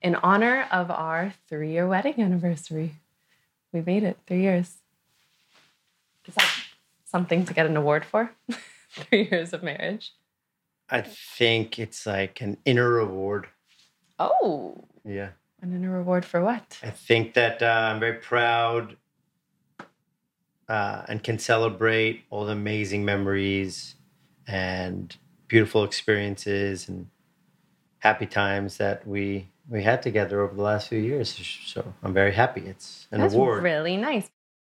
in honor of our three year wedding anniversary. We made it three years. Is that something to get an award for? three years of marriage. I think it's like an inner award. Oh, Yeah. an inner reward for what? I think that uh, I'm very proud uh, and can celebrate all the amazing memories and beautiful experiences and happy times that we we had together over the last few years. So I'm very happy. It's an That's award. really nice.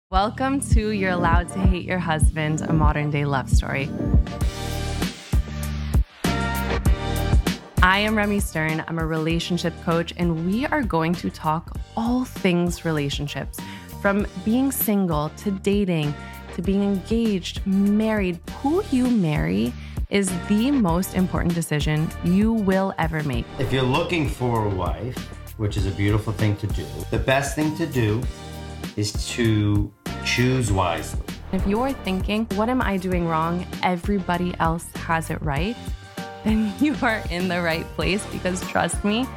Welcome to You're Allowed to Hate Your Husband, a modern day love story. I am Remi Stern. I'm a relationship coach, and we are going to talk all things relationships from being single to dating to being engaged, married. Who you marry is the most important decision you will ever make. If you're looking for a wife, which is a beautiful thing to do, the best thing to do is to choose wisely. If you're thinking, what am I doing wrong? Everybody else has it right, then you are in the right place because trust me,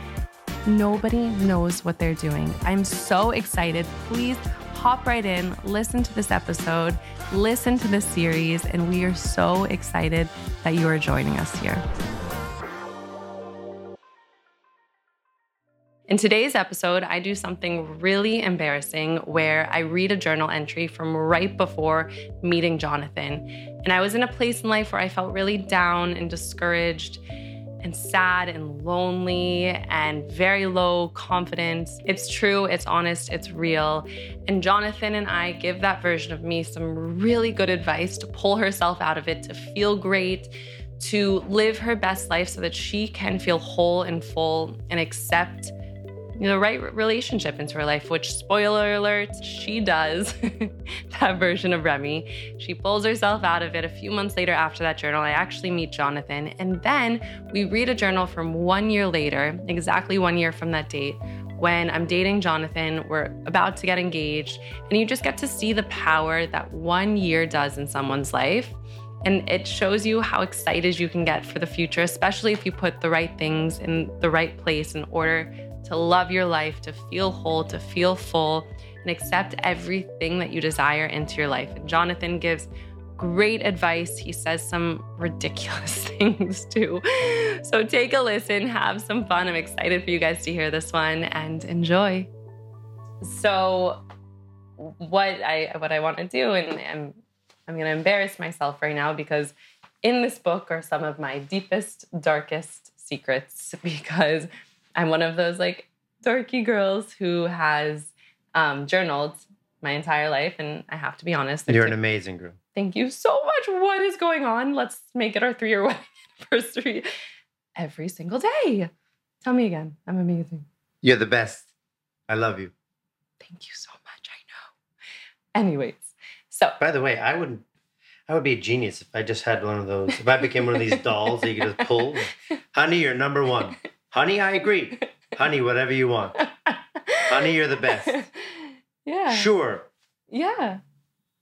nobody knows what they're doing. I'm so excited. Please hop right in, listen to this episode, listen to this series, and we are so excited that you are joining us here. In today's episode, I do something really embarrassing where I read a journal entry from right before meeting Jonathan. And I was in a place in life where I felt really down and discouraged and sad and lonely and very low confidence. It's true, it's honest, it's real. And Jonathan and I give that version of me some really good advice to pull herself out of it, to feel great, to live her best life so that she can feel whole and full and accept the right relationship into her life, which, spoiler alert, she does. that version of Remi. She pulls herself out of it. A few months later, after that journal, I actually meet Jonathan. And then we read a journal from one year later, exactly one year from that date, when I'm dating Jonathan. We're about to get engaged. And you just get to see the power that one year does in someone's life. And it shows you how excited you can get for the future, especially if you put the right things in the right place in order to love your life, to feel whole, to feel full, and accept everything that you desire into your life. And Jonathan gives great advice. He says some ridiculous things too. So take a listen, have some fun. I'm excited for you guys to hear this one and enjoy. So what I what I want to do and I'm I'm going to embarrass myself right now because in this book are some of my deepest darkest secrets because I'm one of those like dorky girls who has um, journaled my entire life, and I have to be honest. You're an amazing girl. Thank you so much. What is going on? Let's make it our three-year wedding anniversary every single day. Tell me again. I'm amazing. You're the best. I love you. Thank you so much. I know. Anyways, so By the way, I would I would be a genius if I just had one of those. If I became one of these dolls that you could just pull. Honey, you're number one. Honey, I agree. Honey, whatever you want. Honey, you're the best. yeah. Sure. Yeah.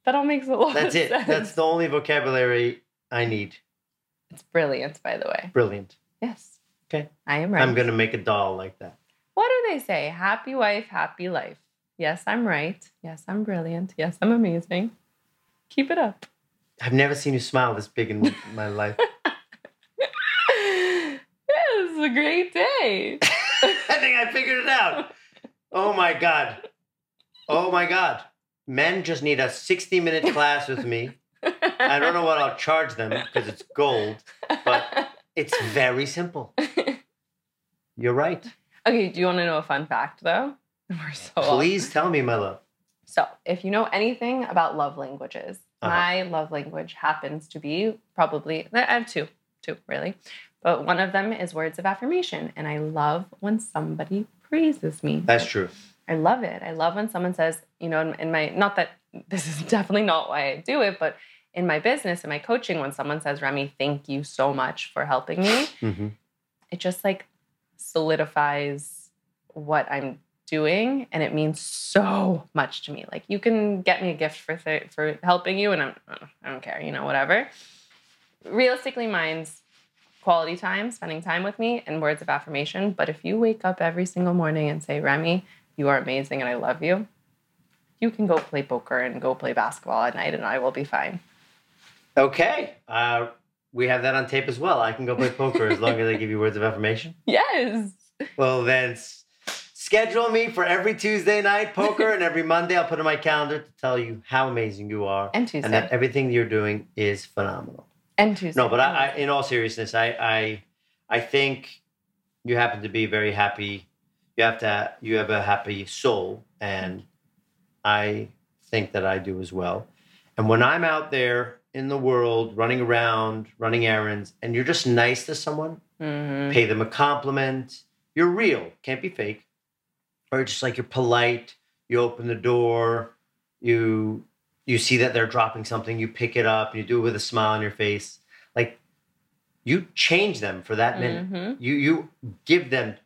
That all makes a lot That's of it. sense. That's the only vocabulary I need. It's brilliant, by the way. Brilliant. Yes. Okay. I am right. I'm going to make a doll like that. What do they say? Happy wife, happy life. Yes, I'm right. Yes, I'm brilliant. Yes, I'm amazing. Keep it up. I've never seen you smile this big in my life. this is a great day. I think I figured it out. Oh my God. Oh my God. Men just need a 60 minute class with me. I don't know what I'll charge them because it's gold, but it's very simple. You're right. okay, do you want to know a fun fact though? We're so off. Please tell me, my love. So, if you know anything about love languages, Uh-huh. my love language happens to be probably, I have two, two really. But one of them is words of affirmation. And I love when somebody praises me. That's true. I love it. I love when someone says, you know, in, my, not that this is definitely not why I do it, but in my business, in my coaching, when someone says, Remi, thank you so much for helping me, hmm it just like solidifies what I'm doing and it means so much to me. Like you can get me a gift for th- for helping you and I'm I don't care, you know, whatever. Realistically mine's quality time, spending time with me, and words of affirmation. But if you wake up every single morning and say, Remi, you are amazing and I love you, you can go play poker and go play basketball at night and I will be fine. Okay. Uh, we have that on tape as well. I can go play poker as long as I give you words of affirmation. Yes. Well, then schedule me for every Tuesday night poker, and every Monday I'll put in my calendar to tell you how amazing you are And Tuesday. and that everything you're doing is phenomenal. And Tuesday. No, but I, I in all seriousness, I, I, I think you happen to be very happy. You have to. You have a happy soul, and I think that I do as well. And when I'm out there in the world, running around, running errands, and you're just nice to someone, Mhm. pay them a compliment. You're real, can't be fake. Or just like you're polite. You open the door. You you see that they're dropping something. You pick it up. And you do it with a smile on your face. Like you change them for that minute. Mhm. You you give them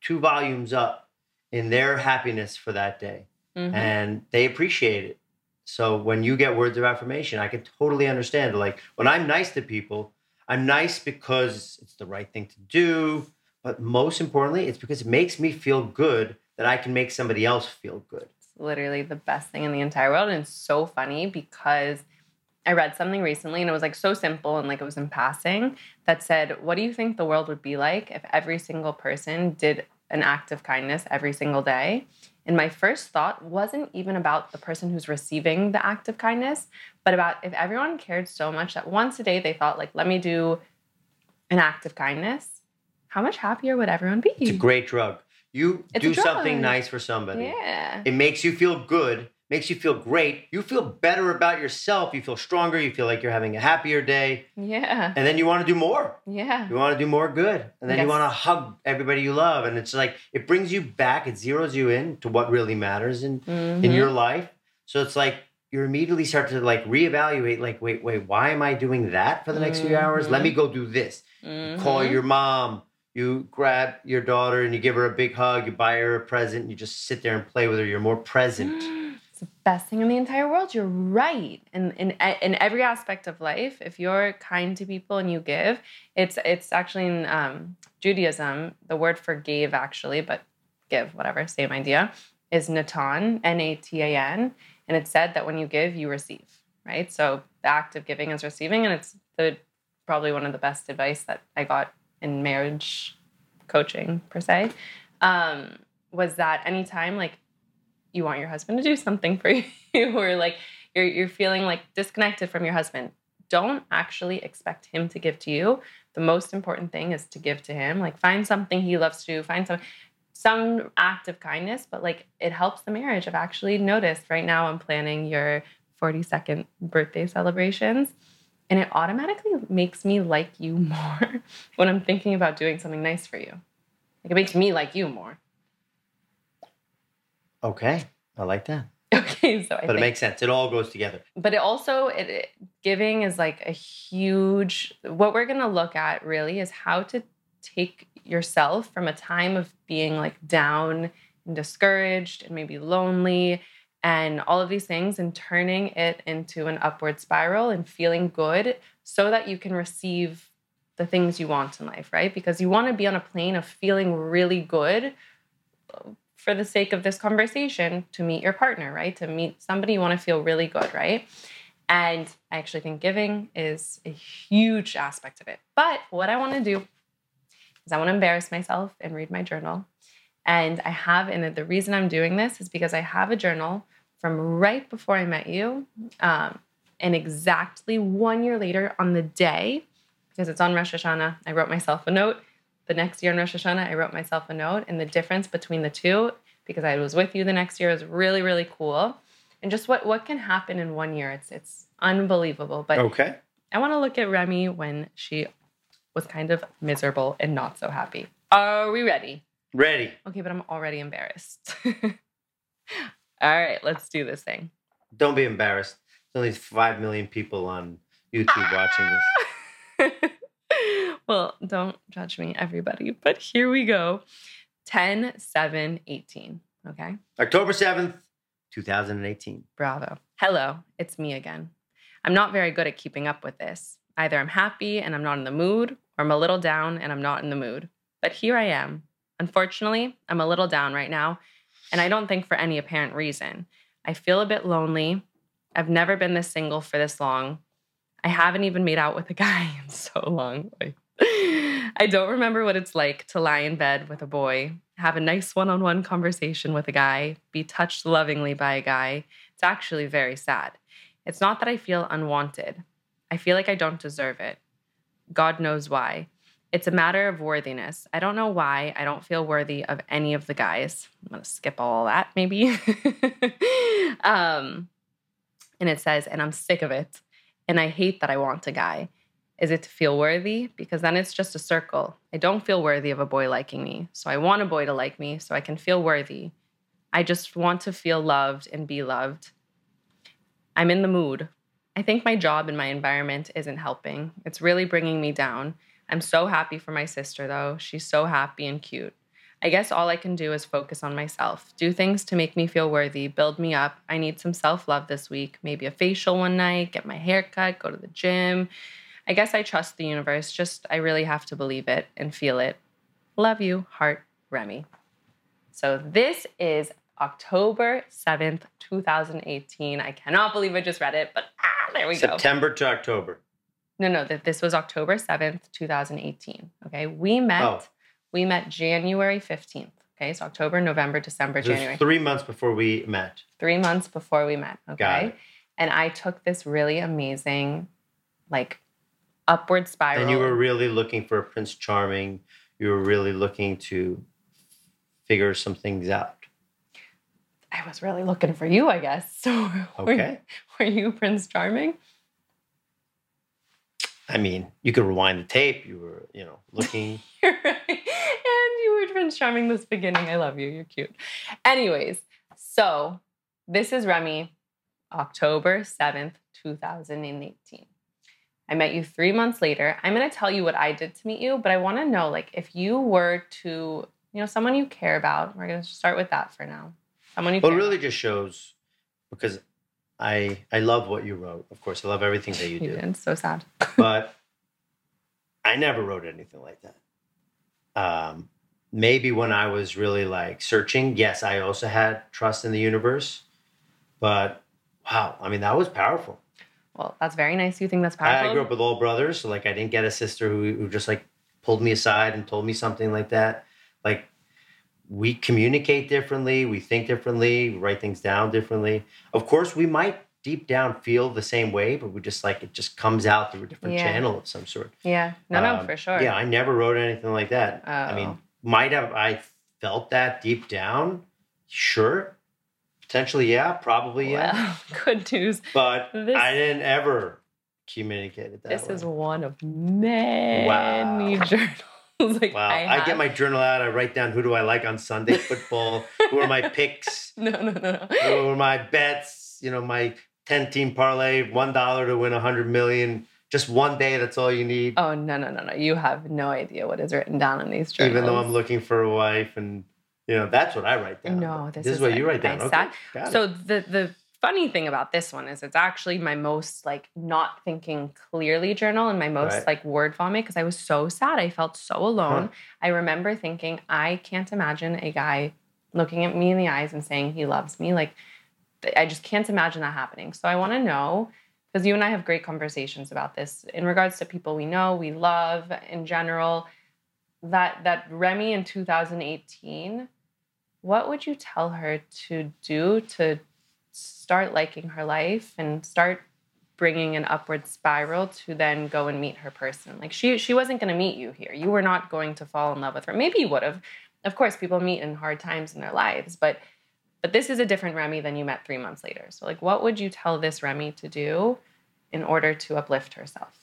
two volumes up in their happiness for that day, Mhm. and they appreciate it. So when you get words of affirmation, I can totally understand. Like when I'm nice to people, I'm nice because it's the right thing to do. But most importantly, it's because it makes me feel good that I can make somebody else feel good. Literally the best thing in the entire world. And it's so funny because I read something recently and it was like so simple and like it was in passing that said, What do you think the world would be like if every single person did an act of kindness every single day? And my first thought wasn't even about the person who's receiving the act of kindness, but about if everyone cared so much that once a day they thought, like, let me do an act of kindness, how much happier would everyone be? It's a great drug. You It's do something nice for somebody. Yeah. It makes you feel good, makes you feel great. You feel better about yourself. You feel stronger. You feel like you're having a happier day. Yeah. And then you want to do more. Yeah. You want to do more good. And then you want to hug everybody you love. And it's like, it brings you back, it zeroes you in to what really matters in, in Mhm. your life. So it's like, you immediately start to like reevaluate, like, wait, wait, why am I doing that for the next few hours? Let me go do this. Call Mhm. your mom. You grab your daughter and you give her a big hug. You buy her a present. and You just sit there and play with her. You're more present. It's the best thing in the entire world. You're right. And in, in every aspect of life, if you're kind to people and you give, it's it's actually in um, Judaism, the word for gave actually, but give, whatever, same idea, is natan, N A T A N. And it's said that when you give, you receive, right? So the act of giving is receiving, and it's the probably one of the best advice that I got in marriage coaching per se. Um, was that anytime like you want your husband to do something for you? Or like you're you're feeling like disconnected from your husband. Don't actually expect him to give to you. The most important thing is to give to him. Like find something he loves to do. Find some some act of kindness but like it helps the marriage. I've actually noticed right now i'm planning your 42nd birthday celebrations and it automatically makes me like you more when i'm thinking about doing something nice for you like it makes me like you more Okay. I like that. okay so i But think it makes sense. It all goes together. but it also it, it- giving is like a huge what we're going to look at really is how to take yourself from a time of being like down and discouraged and maybe lonely and all of these things and turning it into an upward spiral and feeling good so that you can receive the things you want in life right because you want to be on a plane of feeling really good for the sake of this conversation to meet your partner, right? To meet somebody you want to feel really good, right? And I actually think giving is a huge aspect of it. But what I want to do is I want to embarrass myself and read my journal. And I have, and the reason I'm doing this is because I have a journal from right before I met you. Um, and exactly one year later on the day, because it's on Rosh Hashanah, I wrote myself a note the next year in Rosh Hashanah, I wrote myself a note, and the difference between the two, because I was with you the next year, is really, really cool. And just what what can happen in one year, it's it's unbelievable. But Okay. I want to look at Remi when she was kind of miserable and not so happy. Are we ready? Ready. Okay, but I'm already embarrassed. All right, let's do this thing. Don't be embarrassed. There's only 5 million people on YouTube watching this. well, don't judge me, everybody. But here we go 10, 7, 18. Okay. October 7th, 2018. Bravo. Hello, it's me again. I'm not very good at keeping up with this. Either I'm happy and I'm not in the mood, or I'm a little down and I'm not in the mood. But here I am. Unfortunately, I'm a little down right now, and I don't think for any apparent reason. I feel a bit lonely. I've never been this single for this long. I haven't even made out with a guy in so long. I don't remember what it's like to lie in bed with a boy, have a nice one on one conversation with a guy, be touched lovingly by a guy. It's actually very sad. It's not that I feel unwanted, I feel like I don't deserve it. God knows why. It's a matter of worthiness. I don't know why I don't feel worthy of any of the guys. I'm going to skip all that, maybe. um, and it says, and I'm sick of it. And I hate that I want a guy. Is it to feel worthy? Because then it's just a circle. I don't feel worthy of a boy liking me. So I want a boy to like me so I can feel worthy. I just want to feel loved and be loved. I'm in the mood. I think my job and my environment isn't helping. It's really bringing me down. I'm so happy for my sister, though. She's so happy and cute. I guess all I can do is focus on myself, do things to make me feel worthy, build me up. I need some self love this week, maybe a facial one night, get my hair cut, go to the gym. I guess I trust the universe, just I really have to believe it and feel it. Love you, heart, Remi. So this is October 7th, 2018. I cannot believe I just read it, but ah, there we September go. September to October. No, no, that this was October 7th, 2018. Okay. We met Oh. we met January 15th. Okay. So October, November, December, This January. three months before we met. Three months before we met. Okay. And I took this really amazing, like upward spiral. And you were really looking for a Prince Charming. You were really looking to figure some things out. I was really looking for you, I guess. So were, were you Prince Charming? I mean, you could rewind the tape. You were, you know, looking. You're right. And you were Prince Charming this beginning. I love you. You're cute. Anyways, so this is Remi, October 7th, 2018. I met you three months later. I'm going to tell you what I did to meet you, but I want to know like if you were to, you know, someone you care about, we're going to start with that for now. Someone you well, it really just shows because I I love what you wrote. Of course, I love everything that you. You do. did. So sad. but I never wrote anything like that. Um, maybe when I was really like searching, yes, I also had trust in the universe. But wow, I mean, that was powerful. Well, that's very nice. You think that's I, powerful? I grew up with all brothers, so like I didn't get a sister who, who just like pulled me aside and told me something like that. Like we communicate differently, we think differently, we write things down differently. Of course, we might deep down feel the same way, but we just like it just comes out through a different Yeah. channel of some sort. yeah. No, no, Um, for sure. Yeah, I never wrote anything like that. I Oh. mean, might have I felt that deep down? Sure. Potentially, yeah. Probably, yeah. Well, good news. But this- I didn't ever communicate it that This way. is one of many Wow. journals. like wow. I, I, get my journal out. I write down who do I like on Sunday football, who are my picks, no, no, no, no. who are my bets, you know, my 10 team parlay, $1 to win 100 million. Just one day, that's all you need. Oh no, no, no, no! You have no idea what is written down in these journals. Even though I'm looking for a wife and you know, that's what I write down. No, this is, is what it. you write I down. Okay. sat- got it. So the the funny thing about this one is it's actually my most like not thinking clearly journal and my most Right. like word vomit because I was so sad. I felt so alone. Huh. I remember thinking I can't imagine a guy looking at me in the eyes and saying he loves me. Like I just can't imagine that happening. So I want to know because you and I have great conversations about this in regards to people we know, we love in general. That that Remi in 2018 what would you tell her to do to start liking her life and start bringing an upward spiral to then go and meet her person. Like she she wasn't going to meet you here. You were not going to fall in love with her. Maybe you would have of course people meet in hard times in their lives but but this is a different remi than you met three months later. So like what would you tell this remi to do in order to uplift herself?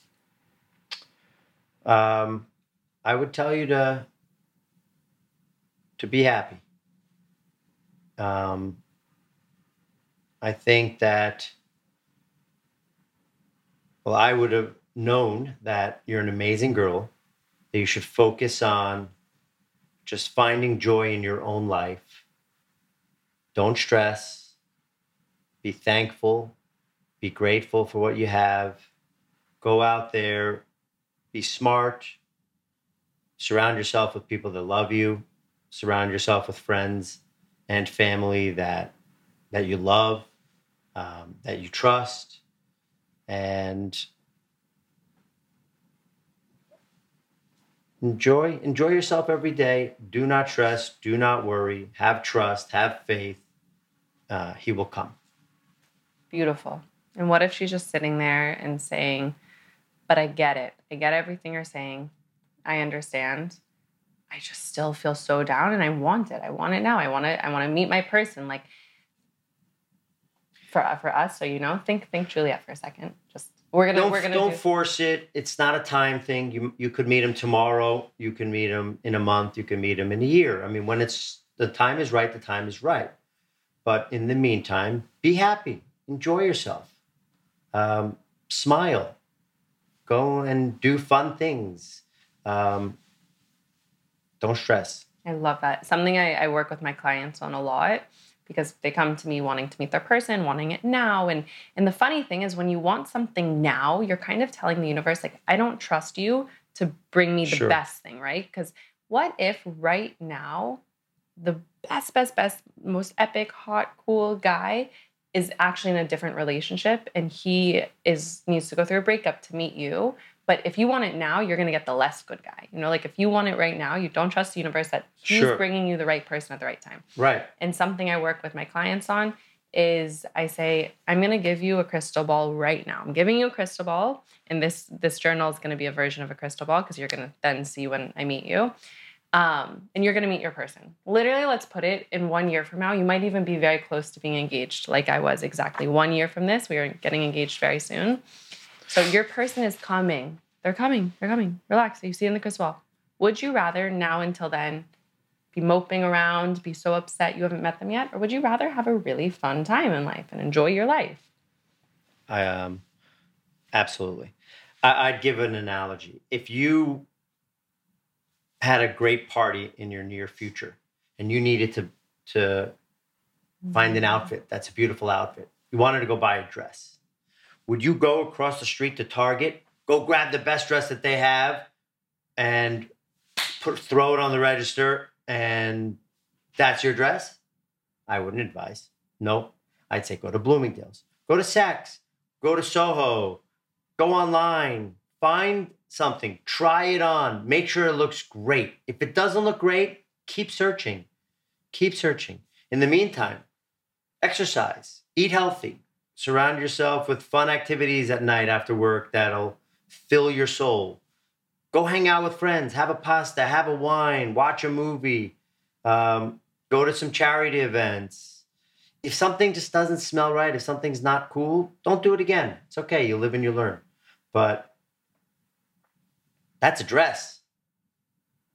Um, I would tell you to to be happy. Um, I think that well, I would have known that you're an amazing girl. That you should focus on just finding joy in your own life. Don't stress. Be thankful. Be grateful for what you have. Go out there. Be smart surround yourself with people that love you. Surround yourself with friends and family that that you love, um, that you trust, and enjoy enjoy yourself every day. Do not stress. Do not worry. Have trust. Have faith. Uh, he will come. Beautiful. And what if she's just sitting there and saying, But I get it. I get everything you're saying. I understand. I just still feel so down and I want it. I want it now. I want to I want to meet my person. Like for for us, so you know, think think Juliet for a second. Just we're gonna don't, we're gonna don't do, force it. It's not a time thing. You you could meet him tomorrow. You can meet him in a month. You can meet him in a year. I mean, when it's the time is right, the time is right. But in the meantime, be happy. Enjoy yourself. Um, smile. Go and do fun things. Um, don't stress. I love that. Something I, I work with my clients on a lot because they come to me wanting to meet their person, wanting it now. And and the funny thing is when you want something now, you're kind of telling the universe, like, I don't trust you to bring me the Sure. best thing, right? Because what if right now the best, best, best, most epic, hot, cool guy is actually in a different relationship and he is needs to go through a breakup to meet you. But if you want it now, you're going to get the less good guy. You know, like if you want it right now, you don't trust the universe that he's Sure. bringing you the right person at the right time. Right. And something I work with my clients on is I say, I'm going to give you a crystal ball right now. I'm giving you a crystal ball, and this this journal is going to be a version of a crystal ball because you're going to then see when I meet you. Um, and you're going to meet your person. Literally, let's put it in one year from now. You might even be very close to being engaged, like I was exactly one year from this. We are getting engaged very soon. So your person is coming. They're coming. They're coming. Relax. You see in the crystal ball. Would you rather now until then be moping around, be so upset you haven't met them yet? Or would you rather have a really fun time in life and enjoy your life? I um, absolutely. I, I'd give an analogy. If you had a great party in your near future and you needed to to find an outfit that's a beautiful outfit, you wanted to go buy a dress, would you go across the street to Target, go grab the best dress that they have, and put throw it on the register, and that's your dress? I wouldn't advise. No, I'd say go to Bloomingdale's, go to Saks, go to Soho, go online, find something, try it on, make sure it looks great. If it doesn't look great, keep searching, keep searching. In the meantime, exercise, eat healthy, surround yourself with fun activities at night after work that'll fill your soul. Go hang out with friends, have a pasta, have a wine, watch a movie, um, go to some charity events. If something just doesn't smell right, if something's not cool, don't do it again. It's okay. You live and you learn. But that's a dress.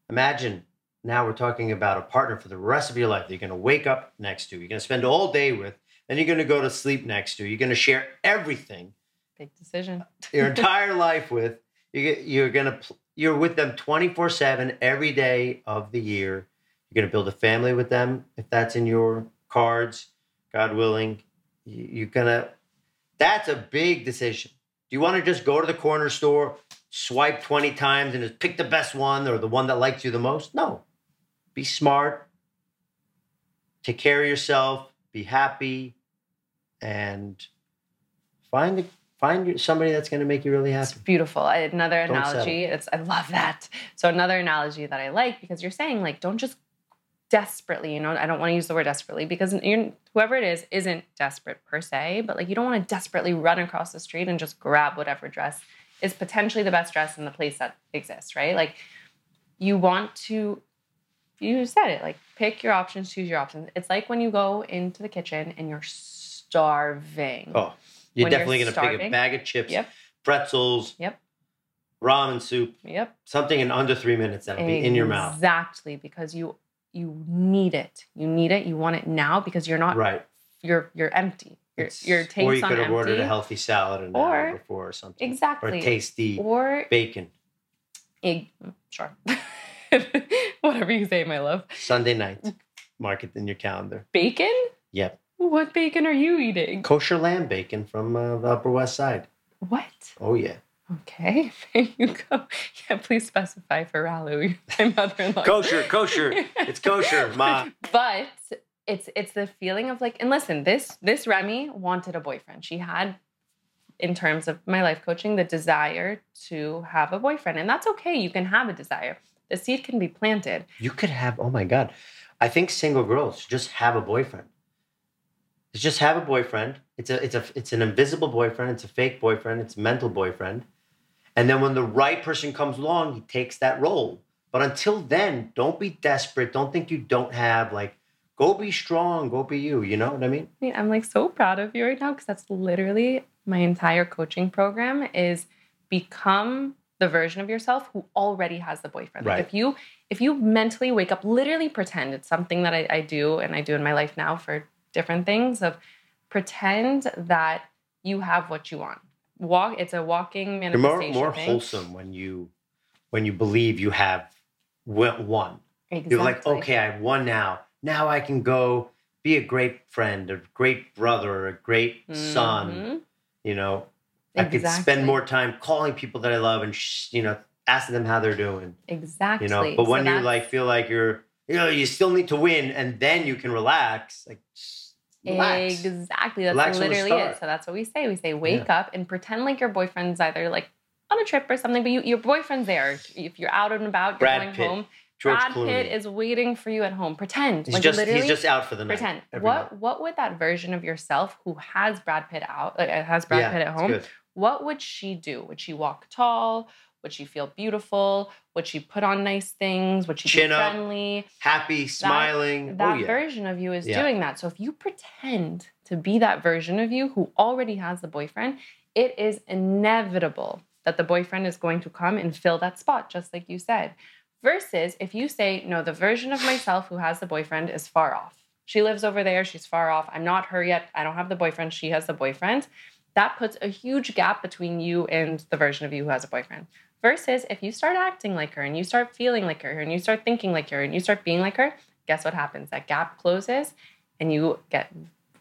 Imagine now we're talking about a partner for the rest of your life that you're going to wake up next to, you're going to spend all day with, then you're going to go to sleep next to, you're going to share everything Big decision. your entire life with. You're going to you're with them 24/7 every day of the year. You're going to build a family with them if that's in your cards, God willing. You're going to that's a big decision. Do you want to just go to the corner store, swipe 20 times and just pick the best one or the one that likes you the most? No. Be smart. Take care of yourself, be happy and find a find somebody that's going to make you really happy. It's beautiful. Another Don't analogy. It's I love that. So another analogy that I like because you're saying like don't just desperately. You know, I don't want to use the word desperately because you're, whoever it is isn't desperate per se, but like you don't want to desperately run across the street and just grab whatever dress is potentially the best dress in the place that exists. Right? Like you want to. You said it. Like pick your options, choose your options. It's like when you go into the kitchen and you're starving. Oh, you're When you're definitely going to pick a bag of chips, Yep. pretzels, Yep. ramen soup, Yep. something in under three minutes that'll be in your mouth. Exactly, because you you need it. You need it. You want it now because you're not Right. you're you're empty. Your your taste or you could have empty. ordered a healthy salad an hour Or- before or something. exactly. Or tasty Or bacon. egg. Sure. Whatever you say, my love. Sunday night. Mark it in your calendar. Bacon? Yep. What bacon are you eating? Kosher lamb bacon from uh, the Upper West Side. What? Oh, yeah. Okay, there you go. Yeah, please specify for Ralu, my mother-in-law. Kosher, kosher. It's kosher, ma. But it's it's the feeling of like, and listen, this this Remi wanted a boyfriend. She had, in terms of my life coaching, the desire to have a boyfriend, and that's okay. You can have a desire. The seed can be planted. You could have. Oh my god, I think single girls should just have a boyfriend. Just have a boyfriend. It's a it's a it's an invisible boyfriend. It's a fake boyfriend. It's a mental boyfriend. And then when the right person comes along, he takes that role. But until then, don't be desperate. Don't think you don't have like go be strong, go be you, you know what I mean? I mean, I'm like so proud of you right now because that's literally my entire coaching program is become the version of yourself who already has the boyfriend. Like if you if you mentally wake up, literally pretend it's something that I, I do and I do in my life now for different things of pretend that you have what you want. Walk it's a walking manifestation. You're more more thing. wholesome when you when you believe you have w- one. You're like, okay, I've won now. Now I can go be a great friend, a great brother, a great son. Mhm. You know, I could spend more time calling people that I love and sh- you know asking them how they're doing. Exactly. You know, but So when you like feel like you're you know you still need to win and then you can relax. Like relax. Exactly. That's Relax literally it. So that's what we say. We say wake up and pretend like your boyfriend's either like on a trip or something, but you, your boyfriend's there. If you're out and about, you're Brad going Pitt, home. George Brad Clooney. Pitt is waiting for you at home. Pretend. he's like just he's just out for the night. pretend. What night. what would that version of yourself who has Brad Pitt out like has Brad Yeah, Pitt at home? What would she do? Would she walk tall? Would she feel beautiful? Would she put on nice things? Would she Chin be up. friendly? Happy, smiling. Oh, that oh yeah. version of you is Yeah. doing that. So if you pretend to be that version of you who already has the boyfriend, it is inevitable that the boyfriend is going to come and fill that spot, just like you said. Versus if you say, no, the version of myself who has the boyfriend is far off. She lives over there, she's far off. I'm not her yet. I don't have the boyfriend, she has the boyfriend. That puts a huge gap between you and the version of you who has a boyfriend. Versus if you start acting like her and you start feeling like her and you start thinking like her and you start being like her, guess what happens? That gap closes and you get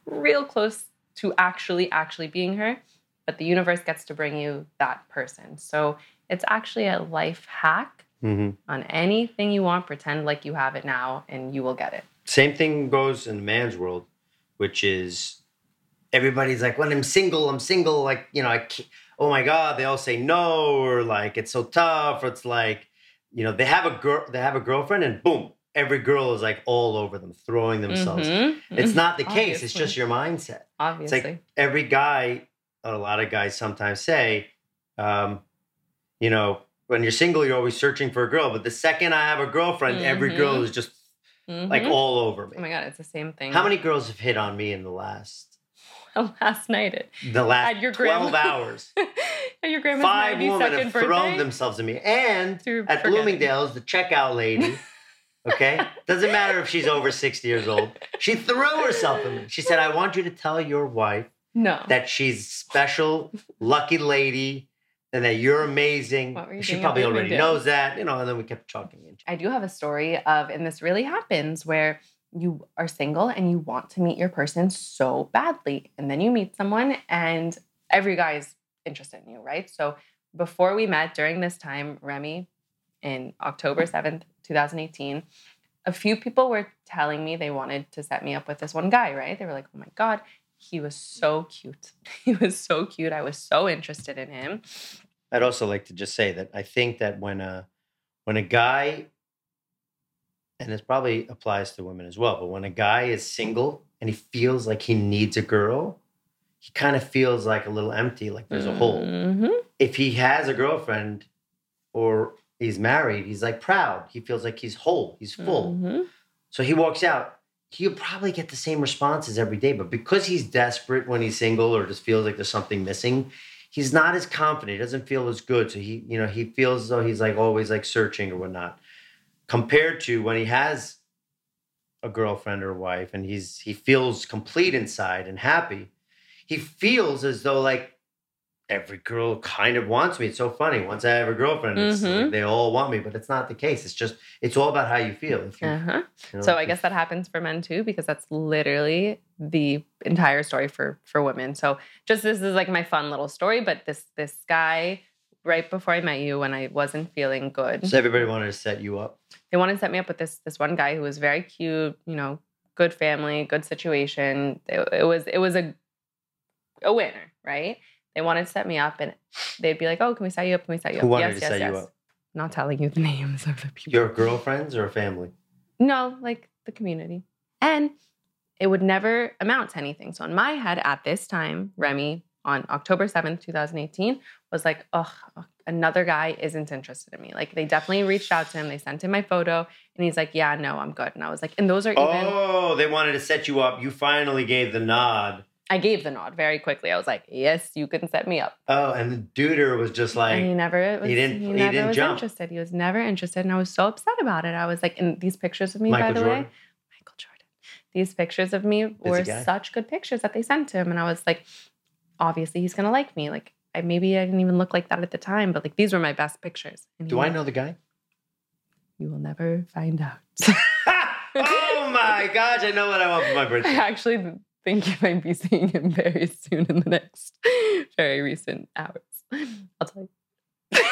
real close to actually, actually being her. But the universe gets to bring you that person. So it's actually a life hack Mhm. on anything you want. Pretend like you have it now and you will get it. Same thing goes in the man's world, which is everybody's like, when I'm single, I'm single. Like, you know, I can't, oh my God, they all say no, or like it's so tough, or it's like, you know, they have a girl, they have a girlfriend, and boom, every girl is like all over them, throwing themselves. Mhm. It's not the case. It's just your mindset. It's Obviously. like every guy, a lot of guys sometimes say, um, you know, when you're single, you're always searching for a girl. But the second I have a girlfriend, every girl Mhm. is just like Mhm. all over me. oh my God, it's the same thing. How many girls have hit on me in the last Last night at the last At your 12 grandma- hours? At your grandma's Five women have birthday. thrown themselves at me. And Through at. Bloomingdale's, the checkout lady, okay, doesn't matter if she's over 60 years old, she threw herself at me. She said, I want you to tell your wife No. that she's special, lucky lady, and that you're amazing. You She probably already knows that, you know, and then we kept talking. I do have a story of, and this really happens where you are single and you want to meet your person so badly. And then you meet someone and every guy is interested in you, right? So before we met during this time, Remi, in October 7th, 2018, a few people were telling me they wanted to set me up with this one guy, right? They were like, oh my God, he was so cute. He was so cute. I was so interested in him. I'd also like to just say that I think that when a when a guy and this probably applies to women as well, but when a guy is single and he feels like he needs a girl, he kind of feels like a little empty, like there's a hole. Mhm. If he has a girlfriend or he's married, he's like proud. He feels like he's whole, he's full. Mhm. So he walks out. He'll probably get the same responses every day, but because he's desperate when he's single or just feels like there's something missing, he's not as confident. He doesn't feel as good. So he, you know, he feels as though he's like always like searching or whatnot. Compared to when he has a girlfriend or wife and he's he feels complete inside and happy, he feels as though like every girl kind of wants me. It's so funny. Once I have a girlfriend, it's like they all want me, but it's not the case. It's just it's all about how you feel. Uh-huh. you know, So I guess that happens for men too, because that's literally the entire story for for women. So just this is like my fun little story, but this this guy right before I met you when I wasn't feeling good. So everybody wanted to set you up. They wanted to set me up with this this one guy who was very cute, you know, good family, good situation. It, it was it was a a winner, right? They wanted to set me up, and they'd be like, "Oh, can we set you up? Can we set you Who up?" wanted to set you up? Not telling you the names of the people. Your girlfriends or family? No, like the community. And it would never amount to anything. So in my head at this time, Remi on October 7th, 2018, was like, oh, another guy isn't interested in me. Like they definitely reached out to him. They sent him my photo and he's like, yeah, no, I'm good. And I was like, and those are even, Oh, they wanted to set you up. You finally gave the nod. I gave the nod very quickly. I was like, yes, you can set me up. Oh, and the duder was just like, and he never was, he didn't- he never didn't was jump. interested. He was never interested. And I was so upset about it. I was like, and these pictures of me, by the Jordan. way, Michael Jordan. These pictures of me were guy. such good pictures that they sent to him. And I was like, obviously he's gonna like me. Like I maybe I didn't even look like that at the time, but like these were my best pictures. And Do I went, know the guy? You will never find out. oh my gosh, I know what I want for my birthday. I actually think you might be seeing him very soon in the next very recent hours. I'll tell you.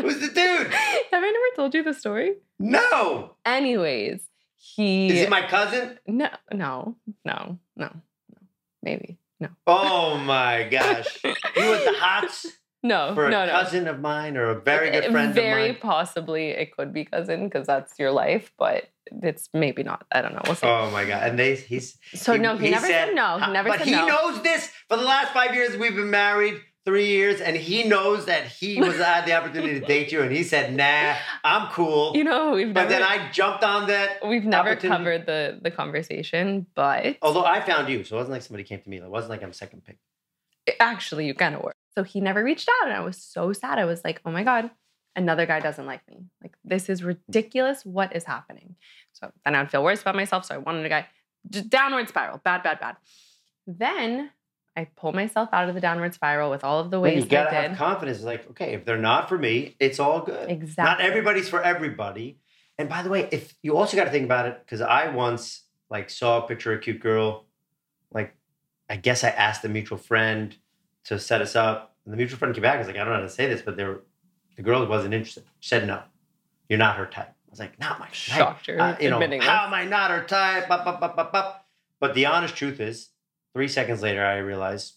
Who's the dude? Have I never told you the story? No. Anyways, he Is he my cousin? no no no no no maybe no Oh my gosh. You with the hots no for a no no cousin of mine or a very good friend very of mine? Very possibly it could be cousin because that's your life, but it's maybe not. I don't know. We'll see. Oh my god! And they he's so no, he, never said, no. He never but said he no. knows this for the last five years. We've been married three years, and he knows that he was had the opportunity to date you, and he said, "Nah, I'm cool." You know, we've but never then I jumped on that. we've never covered the the conversation, but Although I found you, so it wasn't like somebody came to me. It wasn't like I'm second pick. actually you kind of were. So he never reached out, and I was so sad. I was like, oh my god, another guy doesn't like me. Like this is ridiculous. What is happening? So then I'd feel worse about myself. So I wanted a guy. Just downward spiral. Bad, bad, bad. Then I pull myself out of the downward spiral with all of the Well, ways you gotta I have did. confidence. Like, okay, if they're not for me, it's all good. Exactly. Not everybody's for everybody. And by the way, if you also got to think about it, because I once like saw a picture of a cute girl, like I guess I asked a mutual friend to set us up, and the mutual friend came back. I was like, I don't know how to say this, but they were, the girl wasn't interested. She said no, you're not her type. I was like, not my type. Shocked her Uh, you know, how this. am I not her type? Bup, bup, bup. But the honest truth is, three seconds later, I realized,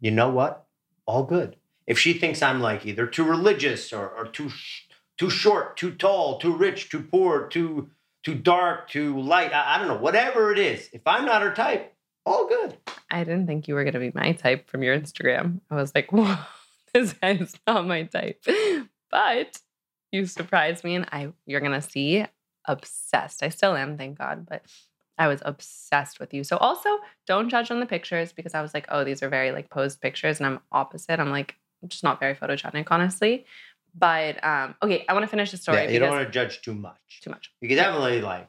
you know what? All good. If she thinks I'm like either too religious or, or too sh- too short, too tall, too rich, too poor, too too dark, too light, I, I don't know, whatever it is. If I'm not her type, all good. I didn't think you were gonna be my type from your Instagram. I was like, whoa, this guy's not my type. But you surprised me, and I you're gonna see obsessed. I still am, thank God, but I was obsessed with you. So also don't judge on the pictures because I was like, oh, these are very like posed pictures, and I'm opposite. I'm like just not very photogenic, honestly. But um, okay, I want to finish the story. yeah, you don't want to judge too much. too much. You can definitely like.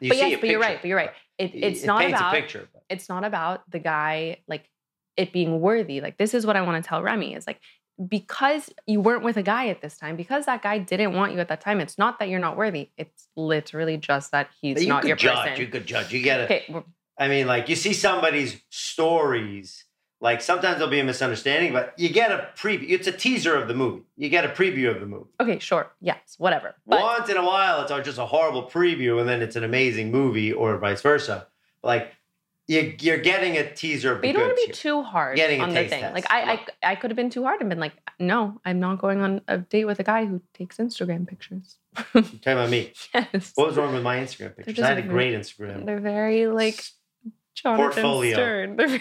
You but see yes, but you're right. But you're right. It, it- it's it not about picture. it's not about the guy like it being worthy. Like this is what I want to tell Remi is like because you weren't with a guy at this time, because that guy didn't want you at that time. It's not that you're not worthy. It's literally just that he's you not could your judge. person. You could judge. You gotta. okay, I mean, like you see somebody's stories. Like sometimes there'll be a misunderstanding, but you get a preview. It's a teaser of the movie. You get a preview of the movie. okay, sure, yes, whatever. But Once in a while, it's just a horrible preview, and then it's an amazing movie, or vice versa. Like you, you're getting a teaser but you don't want to be too hard Getting on the thing. test. Like I, No. I, I could have been too hard and been like, no, I'm not going on a date with a guy who takes Instagram pictures. You're talking about me. yes, What was wrong with my Instagram pictures? I had a great Instagram. they're very like Jonathan Portfolio. Stern.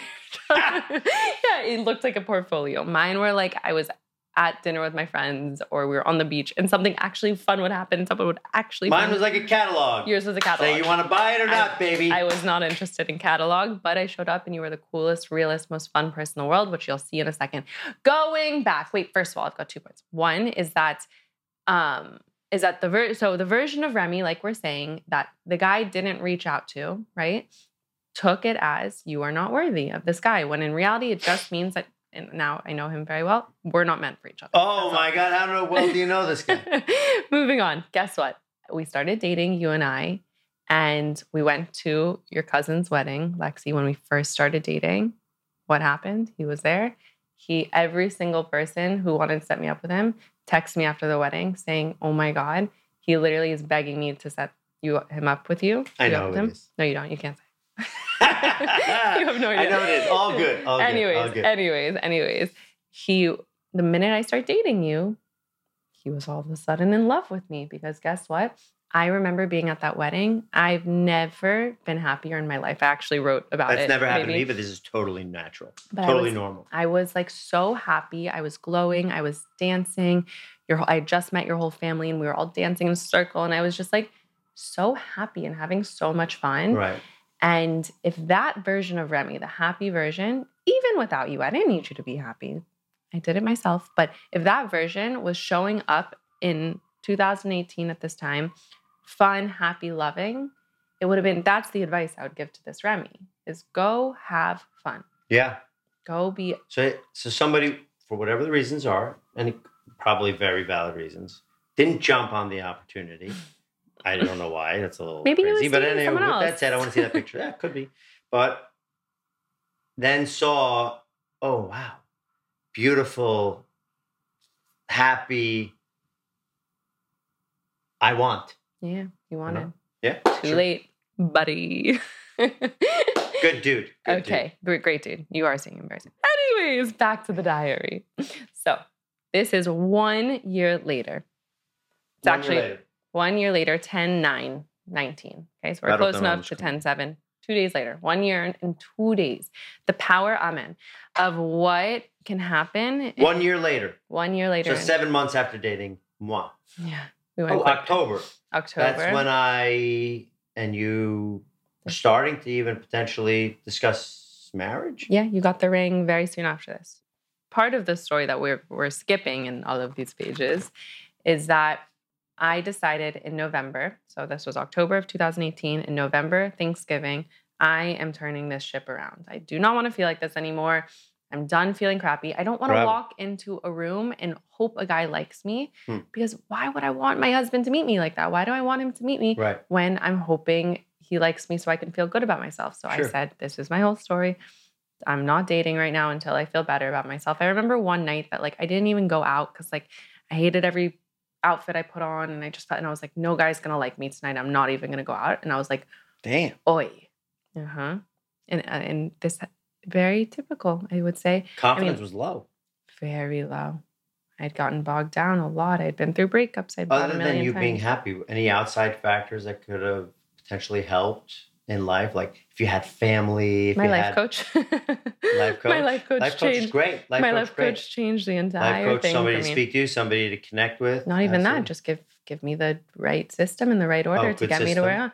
Yeah, it looked like a portfolio. Mine were like I was at dinner with my friends or we were on the beach and something actually fun would happen. Someone would actually Mine was like a catalog. yours was a catalog. Say you want to buy it or I- not, baby. I was not interested in catalog, but I showed up and you were the coolest, realest, most fun person in the world, which you'll see in a second. Going back, wait, first of all, I've got two points. One is that um is that the ver- so the version of Remi, like we're saying, that the guy didn't reach out to, right? Took it as you are not worthy of this guy, when in reality it just means that and now I know him very well, we're not meant for each other. oh That's my god, how well do you know this guy? Moving on. Guess what? We started dating, you and I, and we went to your cousin's wedding, Lexi, when we first started dating. What happened? He was there He every single person who wanted to set me up with him texts me after the wedding saying, "Oh my god, he literally is begging me to set you him up with you." I You know up with it him? is. No, you don't. You can't say. you have no idea. I know it is. All good. All good. anyways, all good. anyways, anyways, he the minute I start dating you, he was all of a sudden in love with me because guess what? I remember being at that wedding. I've never been happier in my life. I actually wrote about That's it. never happened to me, but this is totally natural. But I totally was- normal. I was like so happy. I was glowing. I was dancing. Your I just met your whole family and we were all dancing in a circle. And I was just like so happy and having so much fun. Right. And if that version of Remi, the happy version, even without you, I didn't need you to be happy. I did it myself. But if that version was showing up in 2018 at this time, fun, happy, loving, it would have been that's the advice I would give to this Remi is go have fun. Yeah. Go be So, so somebody, for whatever the reasons are, and probably very valid reasons, didn't jump on the opportunity. I don't know why. That's a little Maybe crazy. But anyway, with someone that said, I want to see that picture. Yeah, could be. But then saw, oh wow, beautiful, happy. I want. Yeah, you wanted. Yeah. Too sure. late, buddy. Good dude. Good okay, great, great dude. You are seeing very. Anyways, back to the diary. So this is one year later. It's One year actually later. One year later, 10 9 19. Okay, so we're I don't close enough to coming. 10 7. Two days later, one year and two days. The power, amen, of what can happen. One year later. One year later. So seven months after dating, moi. yeah. We went Oh, quick. October. October. That's when I and you were starting to even potentially discuss marriage. Yeah, you got the ring very soon after this. Part of the story that we're we're skipping in all of these pages is that I decided in November, so this was October of 2018, in November, Thanksgiving, I am turning this ship around. I do not want to feel like this anymore. I'm done feeling crappy. I don't want to walk into a room and hope a guy likes me Hmm. because why would I want my husband to meet me like that? Why do I want him to meet me Right. when I'm hoping he likes me so I can feel good about myself. So I said, This is my whole story. I'm not dating right now until I feel better about myself. I remember one night that like I didn't even go out because like I hated every outfit I put on and I just felt and I was like, no guy's gonna like me tonight. I'm not even gonna go out. And I was like, Damn. oi. Uh-huh. And uh, and this very typical, I would say. Confidence was low. Very low. I'd gotten bogged down a lot. I'd been through breakups. I'd Other than you times. being happy, any outside factors that could have potentially helped in life, like if you had family, if my you life had coach. life coach, My life coach life coach changed. great. Life my coach life great. coach changed the life entire coach, thing somebody to speak to, somebody to connect with. Not even that. Just give give me the right system and the right order oh, to Oh, good get me to where I am.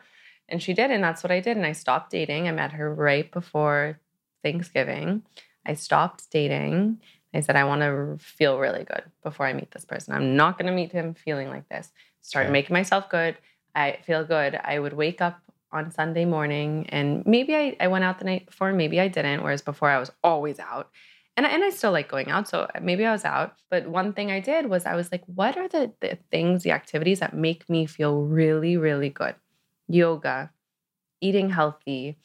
And she did, and that's what I did. And I stopped dating. I met her right before Thanksgiving. I stopped dating. I said I want to feel really good before I meet this person. I'm not going to meet him feeling like this. Started Okay. making myself good. I feel good. I would wake up on Sunday morning and maybe I, I went out the night before, maybe I didn't, whereas before I was always out. And, I- and I still like going out. So maybe I was out. But one thing I did was I was like, what are the, the things, the activities that make me feel really, really good? Yoga, eating healthy,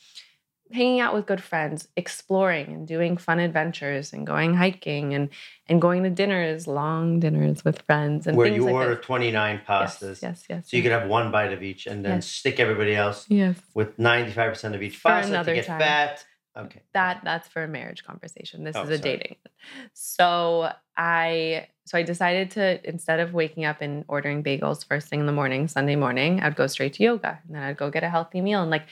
hanging out with good friends, exploring and doing fun adventures and going hiking and and going to dinners, long dinners with friends and where you like order this. 29 pastas. Yes, yes, yes. So you could have one bite of each and then Yes. stick everybody else yes. with 95% of each For pasta to get time. fat. Okay. that that's for a marriage conversation this Oh, is a sorry. dating so i so i decided to instead of waking up and ordering bagels first thing in the morning sunday morning i'd go straight to yoga and then i'd go get a healthy meal and like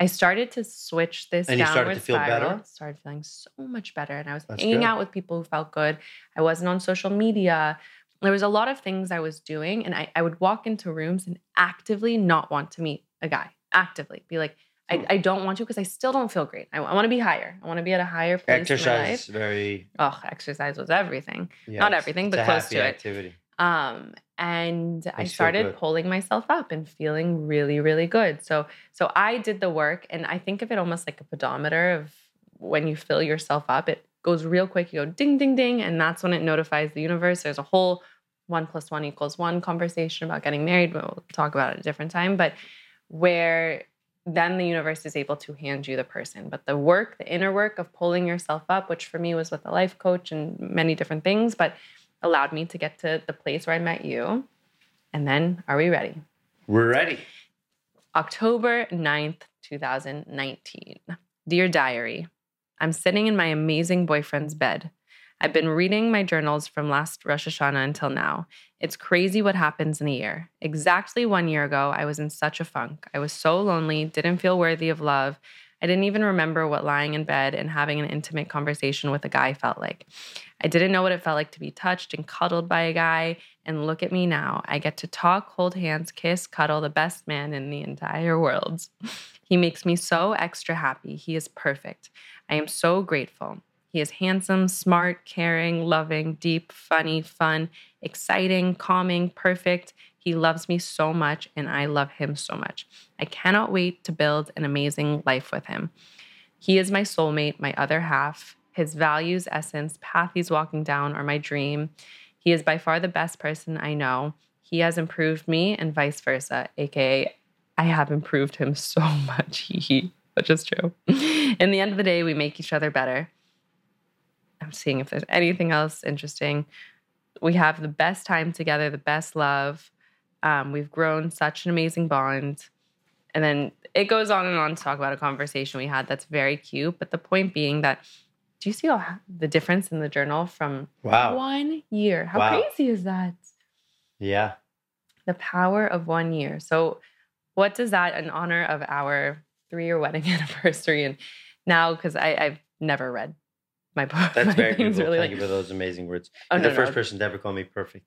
i started to switch this And you started downward to feel spiral better? started feeling so much better and i was That's hanging good. out with people who felt good i wasn't on social media there was a lot of things i was doing and i, I would walk into rooms and actively not want to meet a guy actively be like Hmm. I, I don't want to because I still don't feel great. I, want to be higher. I want to be at a higher place Exercise is very. Oh, exercise was everything. yeah, Not everything, but close to it. Um, and I you feel started good. pulling myself up and feeling really, really good. So, so I did the work, and I think of it almost like a pedometer of when you fill yourself up. It goes real quick. You go ding, ding, ding, and that's when it notifies the universe. There's a whole one plus one equals one conversation about getting married. We'll talk about it at a different time, but where then the universe is able to hand you the person. But the work, the inner work of pulling yourself up, which for me was with a life coach and many different things, but allowed me to get to the place where I met you. And then, are we ready? We're ready. October 9th, 2019. Dear Diary, I'm sitting in my amazing boyfriend's bed. I've been reading my journals from last Rosh Hashanah until now. It's crazy what happens in a year. Exactly one year ago, I was in such a funk. I was so lonely, didn't feel worthy of love. I didn't even remember what lying in bed and having an intimate conversation with a guy felt like. I didn't know what it felt like to be touched and cuddled by a guy. And look at me now. I get to talk, hold hands, kiss, cuddle the best man in the entire world. He makes me so extra happy. He is perfect. I am so grateful. He is handsome, smart, caring, loving, deep, funny, fun, exciting, calming, perfect. He loves me so much, and I love him so much. I cannot wait to build an amazing life with him. He is my soulmate, my other half. His values, essence, path he's walking down are my dream. He is by far the best person I know. He has improved me and vice versa, aka I have improved him so much, he, which is true. In the end of the day, we make each other better. I'm seeing if there's anything else interesting. We have the best time together, the best love. Um, we've grown such an amazing bond. And then it goes on and on to talk about a conversation we had that's very cute. But the point being that, do you see all the difference in the journal from Wow. one year? How Wow. crazy is that? Yeah. The power of one year. So, what does that in honor of our three year wedding anniversary? And now, because I've never read my book, That's my very beautiful. really Thank like, you for those amazing words. Oh, You're no, the first no. person to ever call me perfect.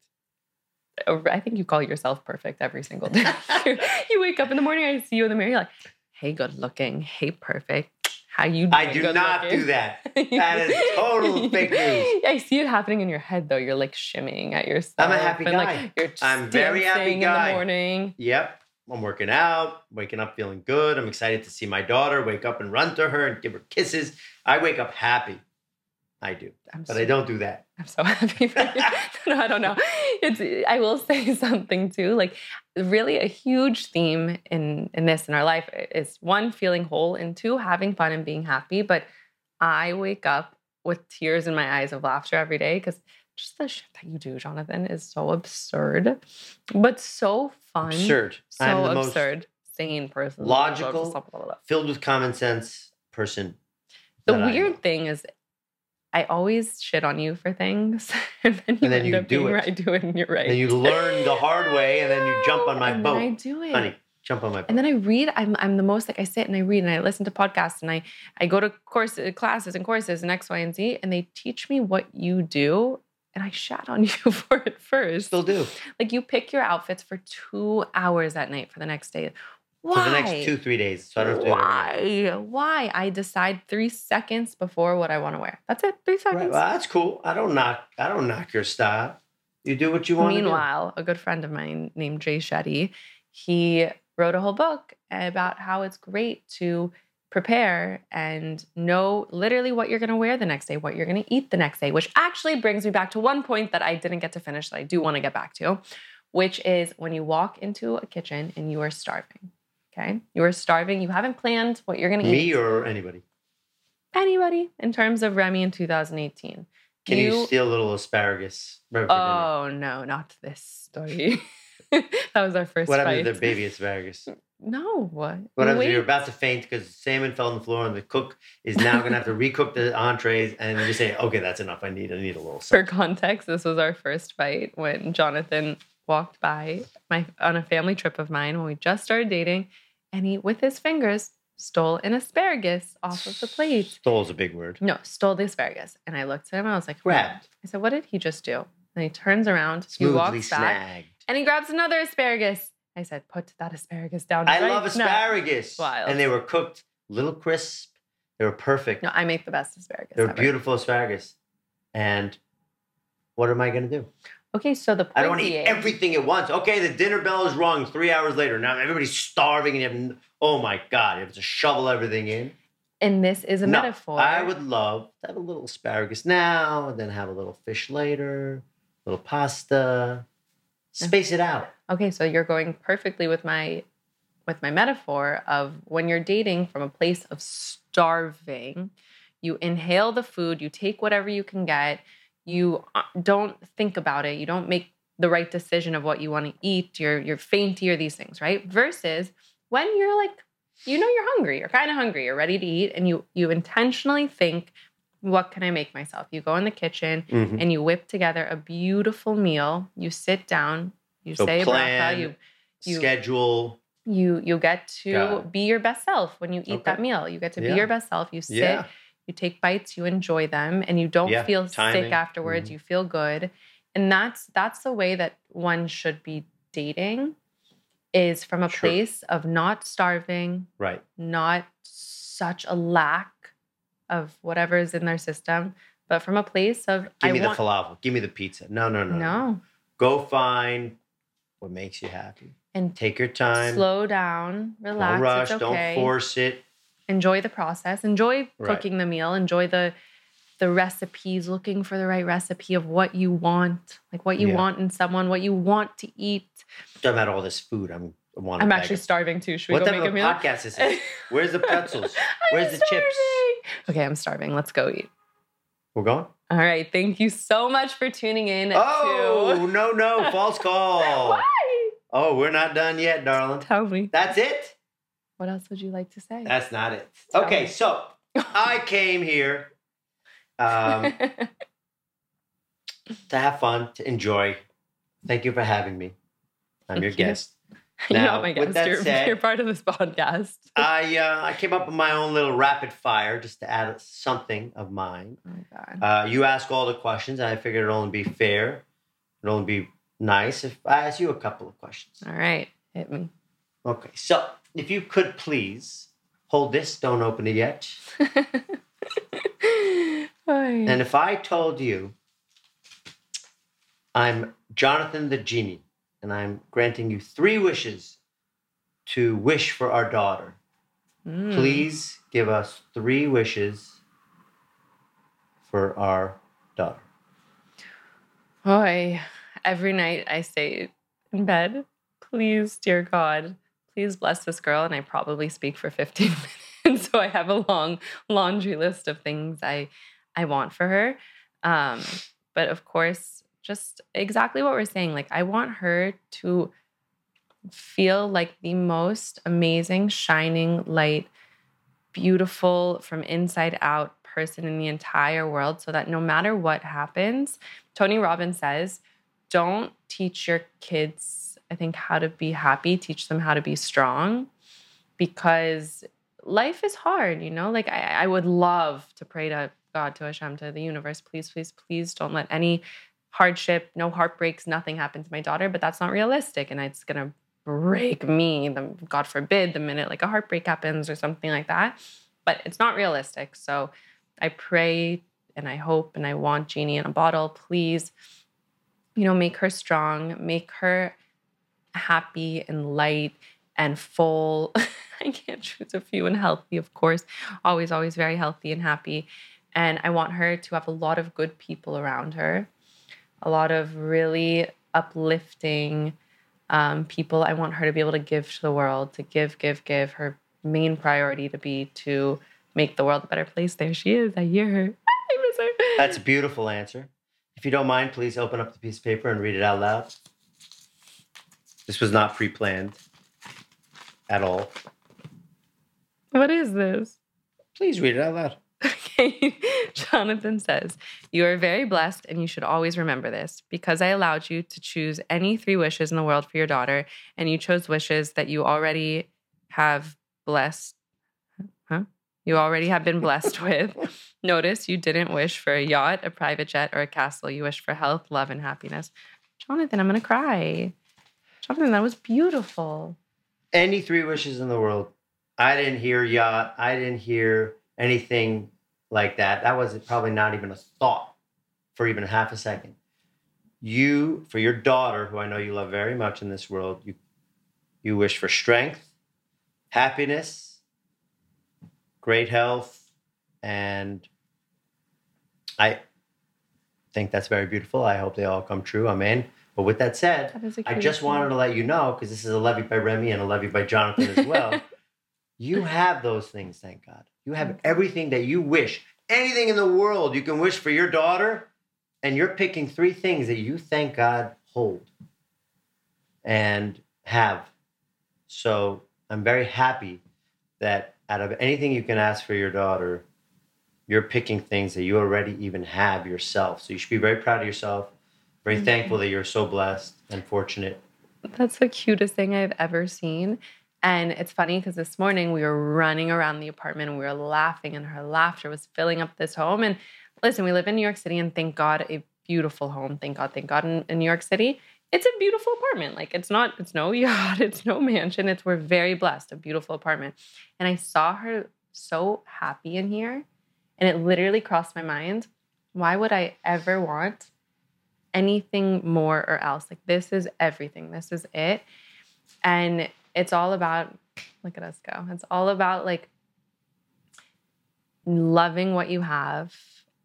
Oh, I think you call yourself perfect every single day. you wake up in the morning, I see you in the mirror, you're like, hey, good looking. Hey, perfect. How you? I do not looking?" do that. That is total fake news. I see it happening in your head though. You're like shimmying at yourself. I'm a happy and, guy. Like, you're I'm very happy guy. in the morning. Yep. I'm working out, waking up feeling good. I'm excited to see my daughter, wake up and run to her and give her kisses. I wake up happy. I do. I'm But so, I don't do that. I'm so happy for you. no, I don't know. It's I will say something too. Like really a huge theme in in this in our life is one feeling whole and two having fun and being happy. But I wake up with tears in my eyes of laughter every day because just the shit that you do, Jonathan, is so absurd, but so fun. Absurd. So I'm the most absurd. Sane person. logical, filled with common sense person. The weird thing is, I always shit on you for things, and then you, And then end you up do it. right. I do it, and you're right. And you learn the hard way and then you jump on my and boat. I do it. Honey, jump on my boat. And then I read. I'm I'm the most like I sit and I read and I listen to podcasts and I I go to courses, uh, classes and courses and X, Y, and Z, and they teach me what you do. And I shat on you for it first. Still do. Like you pick your outfits for two hours at night for the next day. Why? For the next two, three days. So I don't have to do it every night. Why? Why? I decide three seconds before what I want to wear. That's it. Three seconds. Right, well, that's cool. I don't knock. I don't knock your style. You do what you want to do. Meanwhile, a good friend of mine named Jay Shetty, he wrote a whole book about how it's great to prepare and know literally what you're going to wear the next day, what you're going to eat the next day, which actually brings me back to one point that I didn't get to finish that I do want to get back to, which is when you walk into a kitchen and you are starving. Okay. You are starving. You haven't planned what you're going to eat. Me or anybody. Anybody in terms of Remi in 2018. Can you, steal a little asparagus? for dinner? Oh no, not this story. that was our first what fight. happened to the baby asparagus? No, what? What happens you're about to faint because salmon fell on the floor and the cook is now going to have to recook the entrees and you say, okay, that's enough. I need, I need a little. For context, this was our first fight when Jonathan walked by my on a family trip of mine when we just started dating, and he, with his fingers, stole an asparagus off of the plate. Stole is a big word. No, stole the asparagus, and I looked at him. I was like, Grabbed. I said, "What did he just do?" And he turns around, he Smoothly walks back, snagged. and he grabs another asparagus. I said, "Put that asparagus down." I right love now." asparagus. Wild. And they were cooked little crisp. They were perfect. No, I make the best asparagus. They're ever. beautiful asparagus. And what am I going to do? Okay, so the I don't want to eat everything at once. Okay, the dinner bell is rung three hours later. Now everybody's starving and you have, oh my God, you have to shovel everything in. and this is a No, metaphor. I would love to have a little asparagus now, and then have a little fish later, a little pasta. Space it out. Okay, so you're going perfectly with my with my metaphor of when you're dating from a place of starving, you inhale the food, you take whatever you can get, you uh, don't think about it, you don't make the right decision of what you want to eat, you're you're fainty or these things, right? Versus when you're like you know you're hungry, you're kind of hungry, you're ready to eat and you you intentionally think what can I make myself? You go in the kitchen Mhm. and you whip together a beautiful meal. You sit down, you So say plan, bracha, you you Schedule. you you get to it. be your best self when you eat Okay. that meal. You get to Yeah. be your best self. You sit, Yeah. You take bites, you enjoy them, and you don't Yeah. feel Timing. sick afterwards. Mhm. You feel good. And that's that's the way that one should be dating is from a Sure. place of not starving, Right. not such a lack of whatever is in their system, but from a place of Give I me want the falafel. Give me the pizza. No, no, no. no Go find what makes you happy. and Take your time. slow down, relax. don't rush. okay. Don't force it. Enjoy the process enjoy Right. cooking the meal enjoy the the recipes looking for the right recipe of what you want like what you Yeah. want in someone what you want to eat Talking about all this food. I'm. I want. i'm actually starving too should we What go make of a meal podcast is this? Where's the pretzels? Where's the chips? okay i'm starving let's go eat We're going. all right thank you so much for tuning in Oh to no no false call. why Oh, we're not done yet, darling. tell me That's it. What else would you like to say That's not it. Tell Okay, me. so I came here um, to have fun, to enjoy. Thank you for having me. I'm Thank your you. guest. you're not my guest you're, said- you're part of this podcast I uh, I came up with my own little rapid fire just to add something of mine. oh my god Uh, you ask all the questions, and I figured it'd only be fair, it'd only be nice if I ask you a couple of questions. all right hit me Okay, so if you could please hold this, don't open it yet. and And if I told you I'm Jonathan the genie, and I'm granting you three wishes to wish for our daughter, Hmm. please give us three wishes for our daughter. Boy, every night I say in bed, please, dear God, please bless this girl. And I probably speak for 15 minutes. so I have a long laundry list of things I, I want for her. Um, but of course, just exactly what we're saying. Like, I want her to feel like the most amazing, shining light, beautiful from inside out person in the entire world so that no matter what happens, Tony Robbins says, don't teach your kids, I think, how to be happy, teach them how to be strong because life is hard, you know? Like, I, I would love to pray to God, to Hashem, to the universe, please, please, please don't let any hardship, no heartbreaks, nothing happen to my daughter, but that's not realistic. And it's going to break me, the, God forbid, the minute like a heartbreak happens or something like that. But it's not realistic. So I pray and I hope and I want Jeannie in a bottle. Please, you know, make her strong, make her happy and light and full. I can't choose a few and healthy, of course. Always, always very healthy and happy. And I want her to have a lot of good people around her, a lot of really uplifting um, people. I want her to be able to give to the world, to give, give, give. Her main priority to be to make the world a better place. There she is. I hear her. I miss her. That's a beautiful answer. If you don't mind, please open up the piece of paper and read it out loud. This was not pre planned at all. What is this? Please read it out loud. Okay. Jonathan says, You are very blessed, and you should always remember this. Because I allowed you to choose any three wishes in the world for your daughter, and you chose wishes that you already have blessed. Huh? You already have been blessed with. Notice you didn't wish for a yacht, a private jet, or a castle. You wished for health, love, and happiness. Jonathan, I'm going to cry. Jonathan, that was beautiful. Any three wishes in the world. I didn't hear yacht. I didn't hear anything like that. That was probably not even a thought for even half a second. You, for your daughter, who I know you love very much in this world, you you wish for strength, happiness, great health, and I think that's very beautiful. I hope they all come true. Amen. But with that said, That I just thing. wanted to let you know because this is a levy by Remi and a levy by Jonathan as well. you have those things, thank God. You have everything that you wish, anything in the world you can wish for your daughter, and you're picking three things that you thank God hold and have. So I'm very happy that out of anything you can ask for your daughter, you're picking things that you already even have yourself. So you should be very proud of yourself, very Thank thankful that you're so blessed and fortunate. That's the cutest thing I've ever seen. And it's funny because this morning we were running around the apartment and we were laughing, and her laughter was filling up this home. And listen, we live in New York City, and thank God, a beautiful home. Thank God, thank God, in, in New York City, it's a beautiful apartment. Like it's not, it's no yacht, it's no mansion. It's we're very blessed, a beautiful apartment. And I saw her so happy in here, and it literally crossed my mind. Why would I ever want anything more or else? Like this is everything. This is it. And it's all about look at us go. It's all about like loving what you have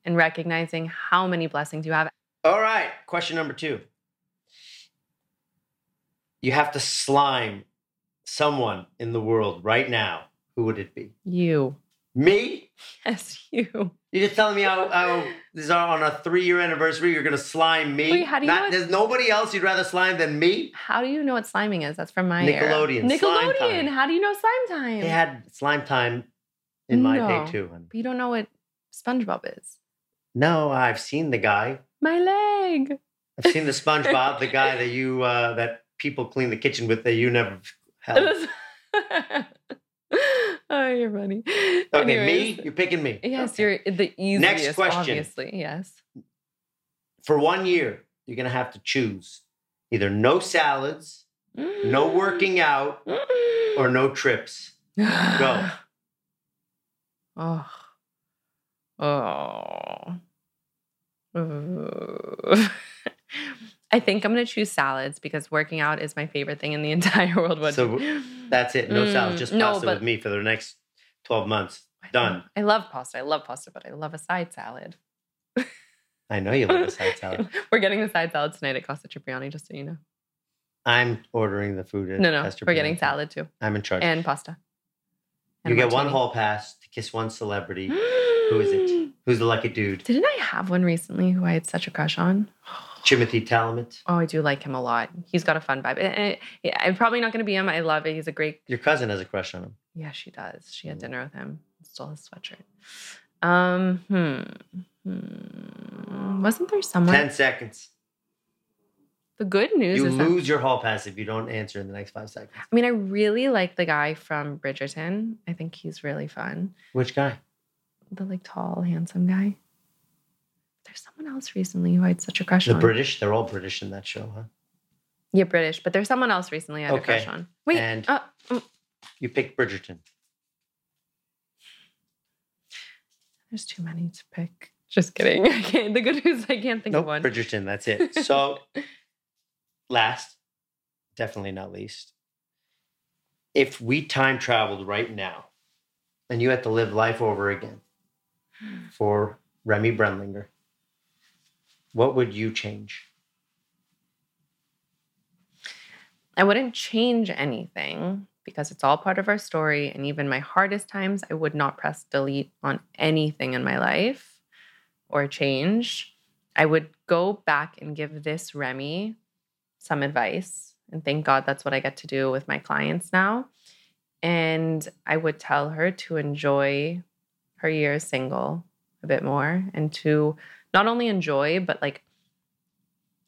and recognizing how many blessings you have. All right, question number two. You have to slime someone in the world right now. Who would it be? You. Me? Yes, you. You're just telling me how, how this is on a three year anniversary, you're going to slime me? Wait, how do you Not, know There's nobody else you'd rather slime than me? How do you know what sliming is? That's from my era. Nickelodeon, Slime Nickelodeon. How do you know slime time? They had slime time in my day too. but you don't know what SpongeBob is. No, I've seen the guy. My leg. I've seen the SpongeBob, the guy that you uh, that people clean the kitchen with that you never held. oh, you're funny. Okay, Anyways. me? You're picking me. Yes, Okay. you're the easiest. Next question. Obviously, yes. For one year, you're gonna have to choose either no salads, no mm. working out, mm. or no trips. Go. Oh. Oh. I think I'm gonna choose salads because working out is my favorite thing in the entire world. What- So, That's it. No salads, Mm, just no, pasta with me for the next 12 months. Done. I love pasta. I love pasta, but I love a side salad. I know you love a side salad. We're getting the side salad tonight at Casa Cipriani, just so you know. I'm ordering the food. No, no, we're getting salad too, I'm in charge. and pasta. you And get one martini. hall pass to kiss one celebrity. Who is it? Who's the lucky dude? Didn't I have one recently who I had such a crush on? Timothy Chalamet. Oh, I do like him a lot. He's got a fun vibe. Eh, eh, I'm probably not going to be him. I love it. He's a great. Your cousin has a crush on him. Yeah, she does. She had Mm. dinner with him. Stole his sweatshirt. Um, hmm. hmm. Wasn't there someone? 10 seconds. The good news You is that, lose your hall pass if you don't answer in the next five seconds. I mean, I really like the guy from Bridgerton. I think he's really fun. Which guy? The like tall, handsome guy. There's someone else recently who I had such a crush The on. The British. They're all British in that show, huh? yeah, British. But there's someone else recently I had Okay. a crush on. Wait. And- uh, mm, You picked Bridgerton. there's too many to pick. Just kidding. I can't. The good news, I can't think Nope, of one. Bridgerton. That's it. So, last, definitely not least, if we time traveled right now and you had to live life over again for Remi Brenlinger, what would you change? I wouldn't change anything because it's all part of our story. And even my hardest times, I would not press delete on anything in my life or change. I would go back and give this Remi some advice. And thank God that's what I get to do with my clients now. And I would tell her to enjoy her years single a bit more and to not only enjoy, but like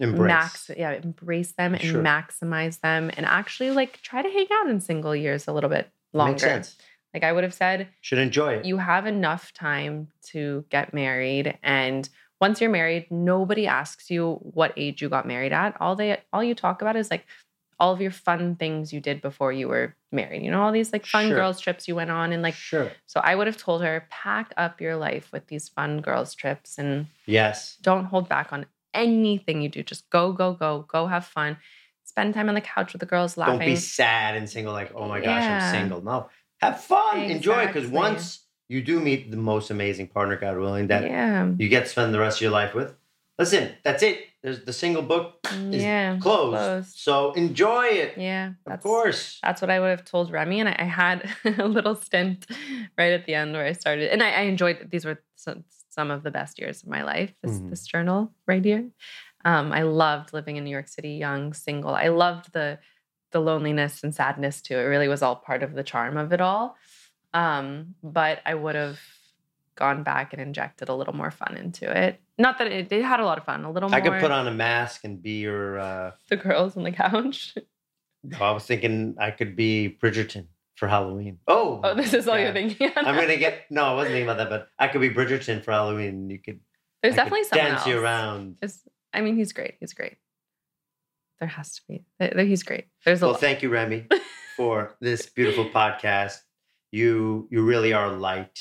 Embrace. max yeah embrace them and Sure. maximize them and actually like try to hang out in single years a little bit longer Makes sense. like i would have said Should enjoy it. you have enough time to get married and once you're married nobody asks you what age you got married at all they all you talk about is like all of your fun things you did before you were married you know all these like fun Sure. girls trips you went on and like sure. so i would have told her pack up your life with these fun girls trips and Yes. don't hold back on anything you do. Just go, go, go, go have fun. Spend time on the couch with the girls laughing. Don't be sad and single, like, oh my gosh, Yeah. I'm single. No. Have fun. Enjoy Because once you do meet the most amazing partner, God willing, that yeah. you get to spend the rest of your life with, Listen, that's it. There's the single book is Yeah. closed. closed. So enjoy it. Yeah. Of That's, course. That's what I would have told Remi. And I, I had a little stint right at the end where I started. And I, I enjoyed these were some, some of the best years of my life, this, Mhm. this journal right here. Um, I loved living in New York City, young, single. I loved the the loneliness and sadness too. It really was all part of the charm of it all. Um, but I would have gone back and injected a little more fun into it. Not that it, it had a lot of fun, a little more I could put on a mask and be your. Uh, the girls on the couch. no, I was thinking I could be Bridgerton for Halloween. Oh, Oh, this is all you're thinking. I'm gonna get. No, I wasn't thinking about that, but I could be Bridgerton for Halloween. You could. There's I could definitely someone dance else. you around. It's- I mean, he's great. He's great. There has to be. He's great. There's a Well, lot. thank you, Remi, for this beautiful podcast. You you really are light,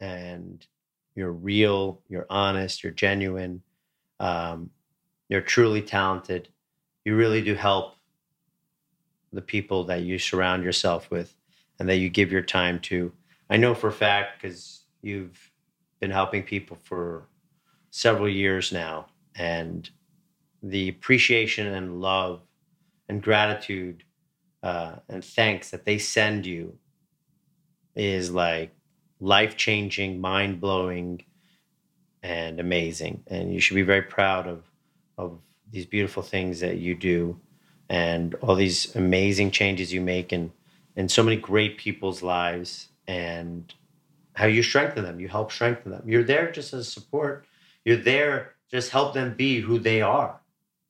and you're real. You're honest. You're genuine. Um, you're truly talented. You really do help the people that you surround yourself with, and that you give your time to. I know for a fact because you've been helping people for several years now, and the appreciation and love and gratitude uh, and thanks that they send you is like life changing, mind blowing, and amazing. And you should be very proud of of these beautiful things that you do and all these amazing changes you make in in so many great people's lives and how you strengthen them. You help strengthen them. You're there just as support. You're there just help them be who they are,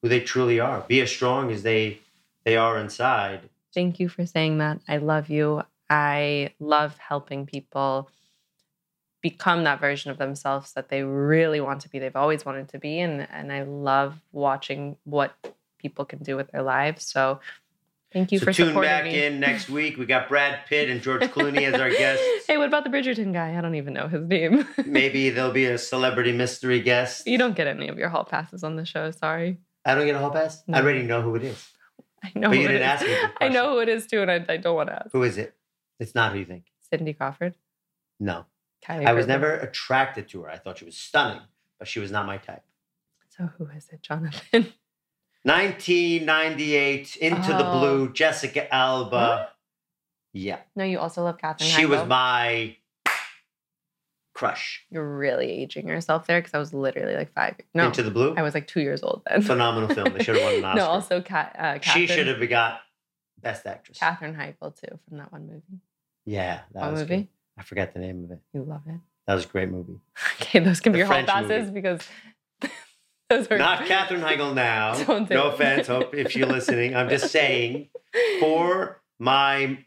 who they truly are. Be as strong as they they are inside. Thank you for saying that. I love you. I love helping people become that version of themselves that they really want to be. They've always wanted to be. And, and I love watching what people can do with their lives. So thank you so for tune back me. in next week. We got Brad Pitt and George Clooney as our guests. hey, what about the Bridgerton guy? I don't even know his name. Maybe there'll be a celebrity mystery guest. you don't get any of your hall passes on the show. Sorry. I don't get a hall pass. No. I already know who it is. I know. But who you it didn't is. ask me I know who it is too, and I, I don't want to ask. Who is it? It's not who you think. Cindy Crawford. No. I was never attracted to her. I thought she was stunning, but she was not my type. So who is it, Jonathan? 1998, Into the Oh. Blue, Jessica Alba. Yeah. no, you also love Katherine. She was Heigl. my crush. You're really aging yourself there because I was literally like five. No, Into the Blue. I was like two years old then. Phenomenal film. They should have won an Oscar. no, also Cat. Uh, she should have got Best Actress. Katherine Heigl too from that one movie. Yeah, that What was movie? good. I forgot the name of it. You love it. That was a great movie. Okay, those can The be your hall French passes because those are Not Katherine Heigl now. Don't do no offense. Hope if you're listening. I'm just saying for my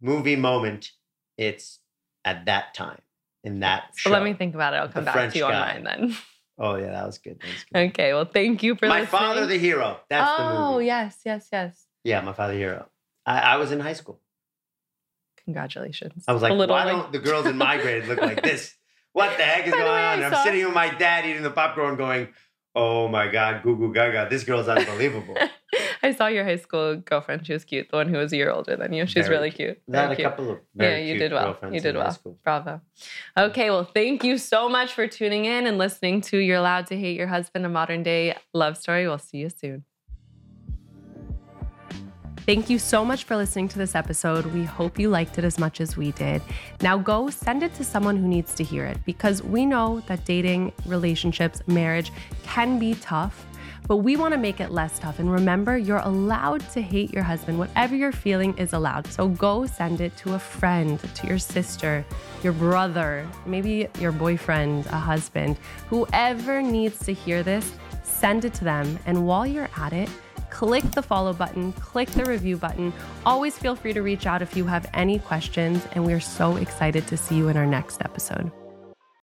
movie moment, it's at that time in that So show. let me think about it. I'll come The back French to you on guy. mine then. Oh yeah, that was good. That was good. Okay. Well, thank you for my listening. father, the hero. That's oh the movie. Oh yes, yes, yes. Yeah, my father, the hero. I, I was in high school. Congratulations. I was like, a little why like, don't the girls in my grade look like this? What the heck is By going way, I on? I'm saw- sitting with my dad eating the popcorn, going, "Oh my god, goo goo gaga! This girl's unbelievable." I saw your high school girlfriend. She was cute. The one who was a year older than you. She's Very really cute. I had a cute. couple of Yeah, you cute did well. You did well. Bravo. Okay, well, thank you so much for tuning in and listening to You're Allowed to Hate Your Husband, a modern day love story. We'll see you soon. Thank you so much for listening to this episode. We hope you liked it as much as we did. Now go send it to someone who needs to hear it because we know that dating, relationships, marriage can be tough, but we want to make it less tough. And remember, you're allowed to hate your husband. Whatever you're feeling is allowed. So go send it to a friend, to your sister, your brother, maybe your boyfriend, a husband, whoever needs to hear this, send it to them. And while you're at it, click the follow button, click the review button. Always feel free to reach out if you have any questions, and we're so excited to see you in our next episode.